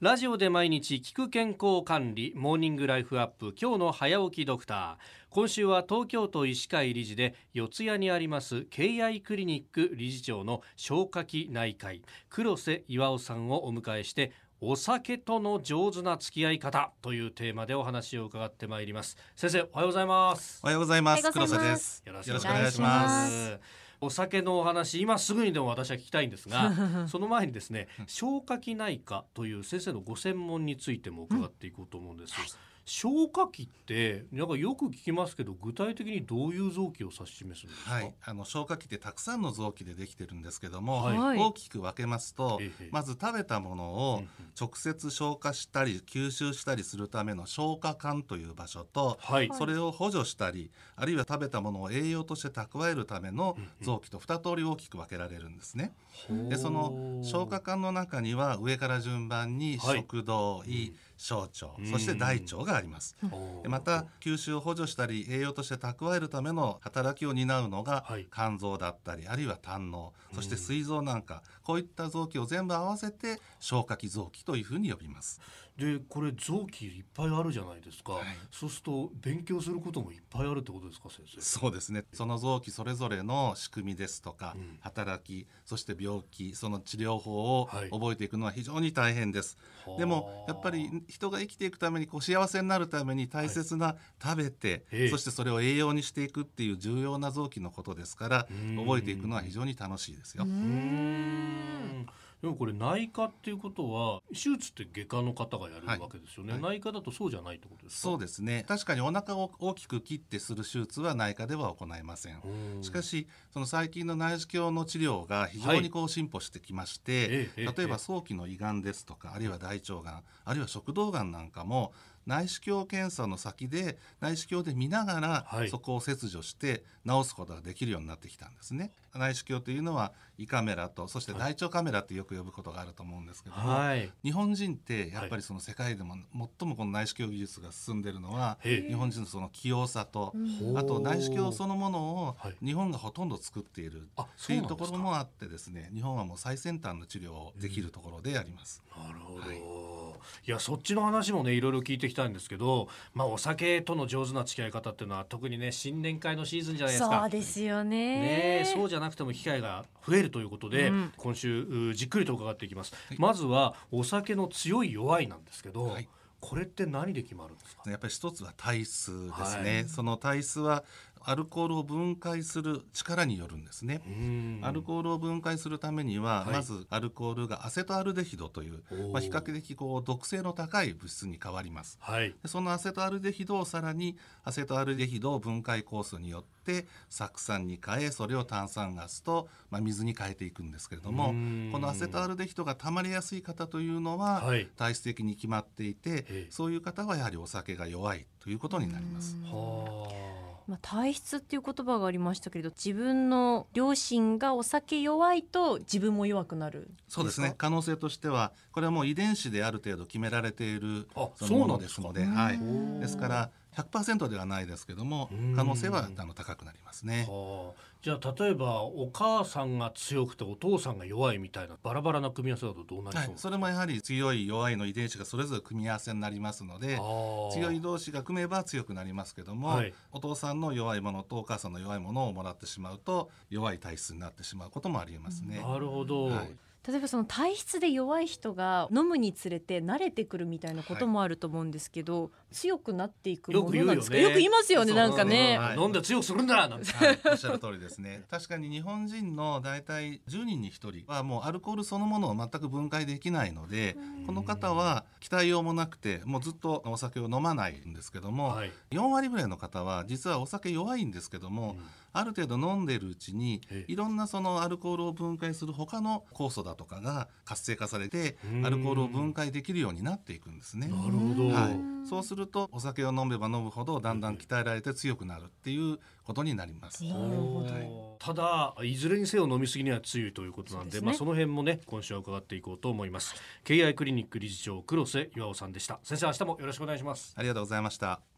ラジオで毎日聞く健康管理モーニングライフアップ今日の早起きドクター。今週は東京都医師会理事で四谷にあります敬愛クリニック理事長の消化器内科医黒瀬岩尾さんをお迎えしてお酒との上手な付き合い方というテーマでお話を伺ってまいります。先生おはようございます。おはようございます。黒瀬です。よろしくお願いしますお酒のお話今すぐにでも私は聞きたいんですが その前にですね消化器内科という先生のご専門についても伺っていこうと思うんです、消化器ってなんかよく聞きますけど具体的にどういう臓器を指し示すんですか、はい、あの消化器ってたくさんの臓器でできてるんですけども、はい。はい。大きく分けますと、ええまず食べたものをうんうん。直接消化したり吸収したりするための消化管という場所と、はい、それを補助したりあるいは食べたものを栄養として蓄えるための臓器と2通り大きく分けられるんですね。でその消化管の中には上から順番にはい。食道、胃小腸うん。そして大腸があります。ほうでまた吸収を補助したり栄養として蓄えるための働きを担うのがはい。肝臓だったりあるいは胆のそして膵臓なんかこういった臓器を全部合わせて消化器臓器というふうに呼びます。でこれ臓器いっぱいあるじゃないですか、はい。そうすると勉強することもいっぱいあるってことですか先生？そうですね。その臓器それぞれの仕組みですとか、うん。働きそして病気その治療法をはい。覚えていくのは非常に大変です。でもやっぱり人が生きていくためにこう幸せになるために大切な食べて、ええ。そしてそれを栄養にしていくっていう重要な臓器のことですからうん。覚えていくのは非常に楽しいですよ。でもこれ内科っていうことは手術って外科の方がやるはいわけですよね、はい。内科だとそうじゃないってことですか？そうですね。確かにお腹を大きく切ってする手術は内科では行いません。うんしかしその最近の内視鏡の治療が非常にこう進歩してきまして、ええええ。例えば早期の胃がんですとかあるいは大腸がんあるいは食道がんなんかも内視鏡検査の先で内視鏡で見ながら、はい。そこを切除して治すことができるようになってきたんですね。内視鏡というのは胃カメラとそして大腸カメラってよく呼ぶことがあると思うんですけども、はい。日本人ってやっぱりその世界でも最もこの内視鏡技術が進んでるのは日本人のその器用さとあと内視鏡そのものをはい。日本がほとんど作っているあっていうところもあってですね日本はもう最先端の治療をできるところであります。なるほど、はいい、やそっちの話もねいろいろ聞いてきたんですけどまあお酒との上手な付き合い方っていうのは特にね新年会のシーズンじゃないですか。そうですよね。ねえそうじゃなくても機会が増えるということで、うん。今週うじっくりと伺っていきます、まずはお酒の強い弱いなんですけど、はい。これって何で決まるんですか？やっぱり一つは体質ですね、はい。その体質はアルコールを分解する力によるんですね。うん。アルコールを分解するためには、はい。まずアルコールがアセトアルデヒドというまあ、比較的こう毒性の高い物質に変わります。はい。でそのアセトアルデヒドをさらにアセトアルデヒドを分解酵素によって酢酸に変えそれを炭酸ガスと、まあ、水に変えていくんですけれどもうん。このアセトアルデヒドが溜まりやすい方というのは、はい。体質的に決まっていて、ええ。そういう方はやはりお酒が弱いということになります。はまあ、体質っていう言葉がありましたけれど自分の両親がお酒弱いと自分も弱くなるそうですね。可能性としてはこれはもう遺伝子である程度決められているあそのものそうなんですすので、はい、ー。ですから100%ではないですけどもうん。可能性はあの高くなりますね。はあ。じゃあ例えばお母さんが強くてお父さんが弱いみたいなバラバラな組み合わせだとどうなりはい。そう、それもやはり強い弱いの遺伝子がそれぞれ組み合わせになりますので強い同士が組めば強くなりますけども、はい。お父さんの弱いものとお母さんの弱いものをもらってしまうと弱い体質になってしまうこともありえますね。なるほど、はい例えばその体質で弱い人が飲むにつれて慣れてくるみたいなこともあると思うんですけど、強くなっていくものなんですか？よく言うよね。よく言いますよね。なんかね、はい。飲んで強くするんだなんて。はい、おっしゃる通りですね。確かに日本人の大体10人に1人はもうアルコールそのものを全く分解できないのでこの方は期待用もなくてもうずっとお酒を飲まないんですけども、はい。4割ぐらいの方は実はお酒弱いんですけども、ある程度飲んでるうちにええ。いろんなそのアルコールを分解する他の酵素だとかが活性化されてうん。アルコールを分解できるようになっていくんですね。なるほど、はい、そうするとお酒を飲めば飲むほどだんだん鍛えられて強くなるっていうことになります。なるほど。はい。ただいずれにせよ飲みすぎには強いということなんでね。まあ、その辺もね今週は伺っていこうと思います。敬愛クリニック理事長黒瀬岩尾さんでした。先生明日もよろしくお願いします。ありがとうございました。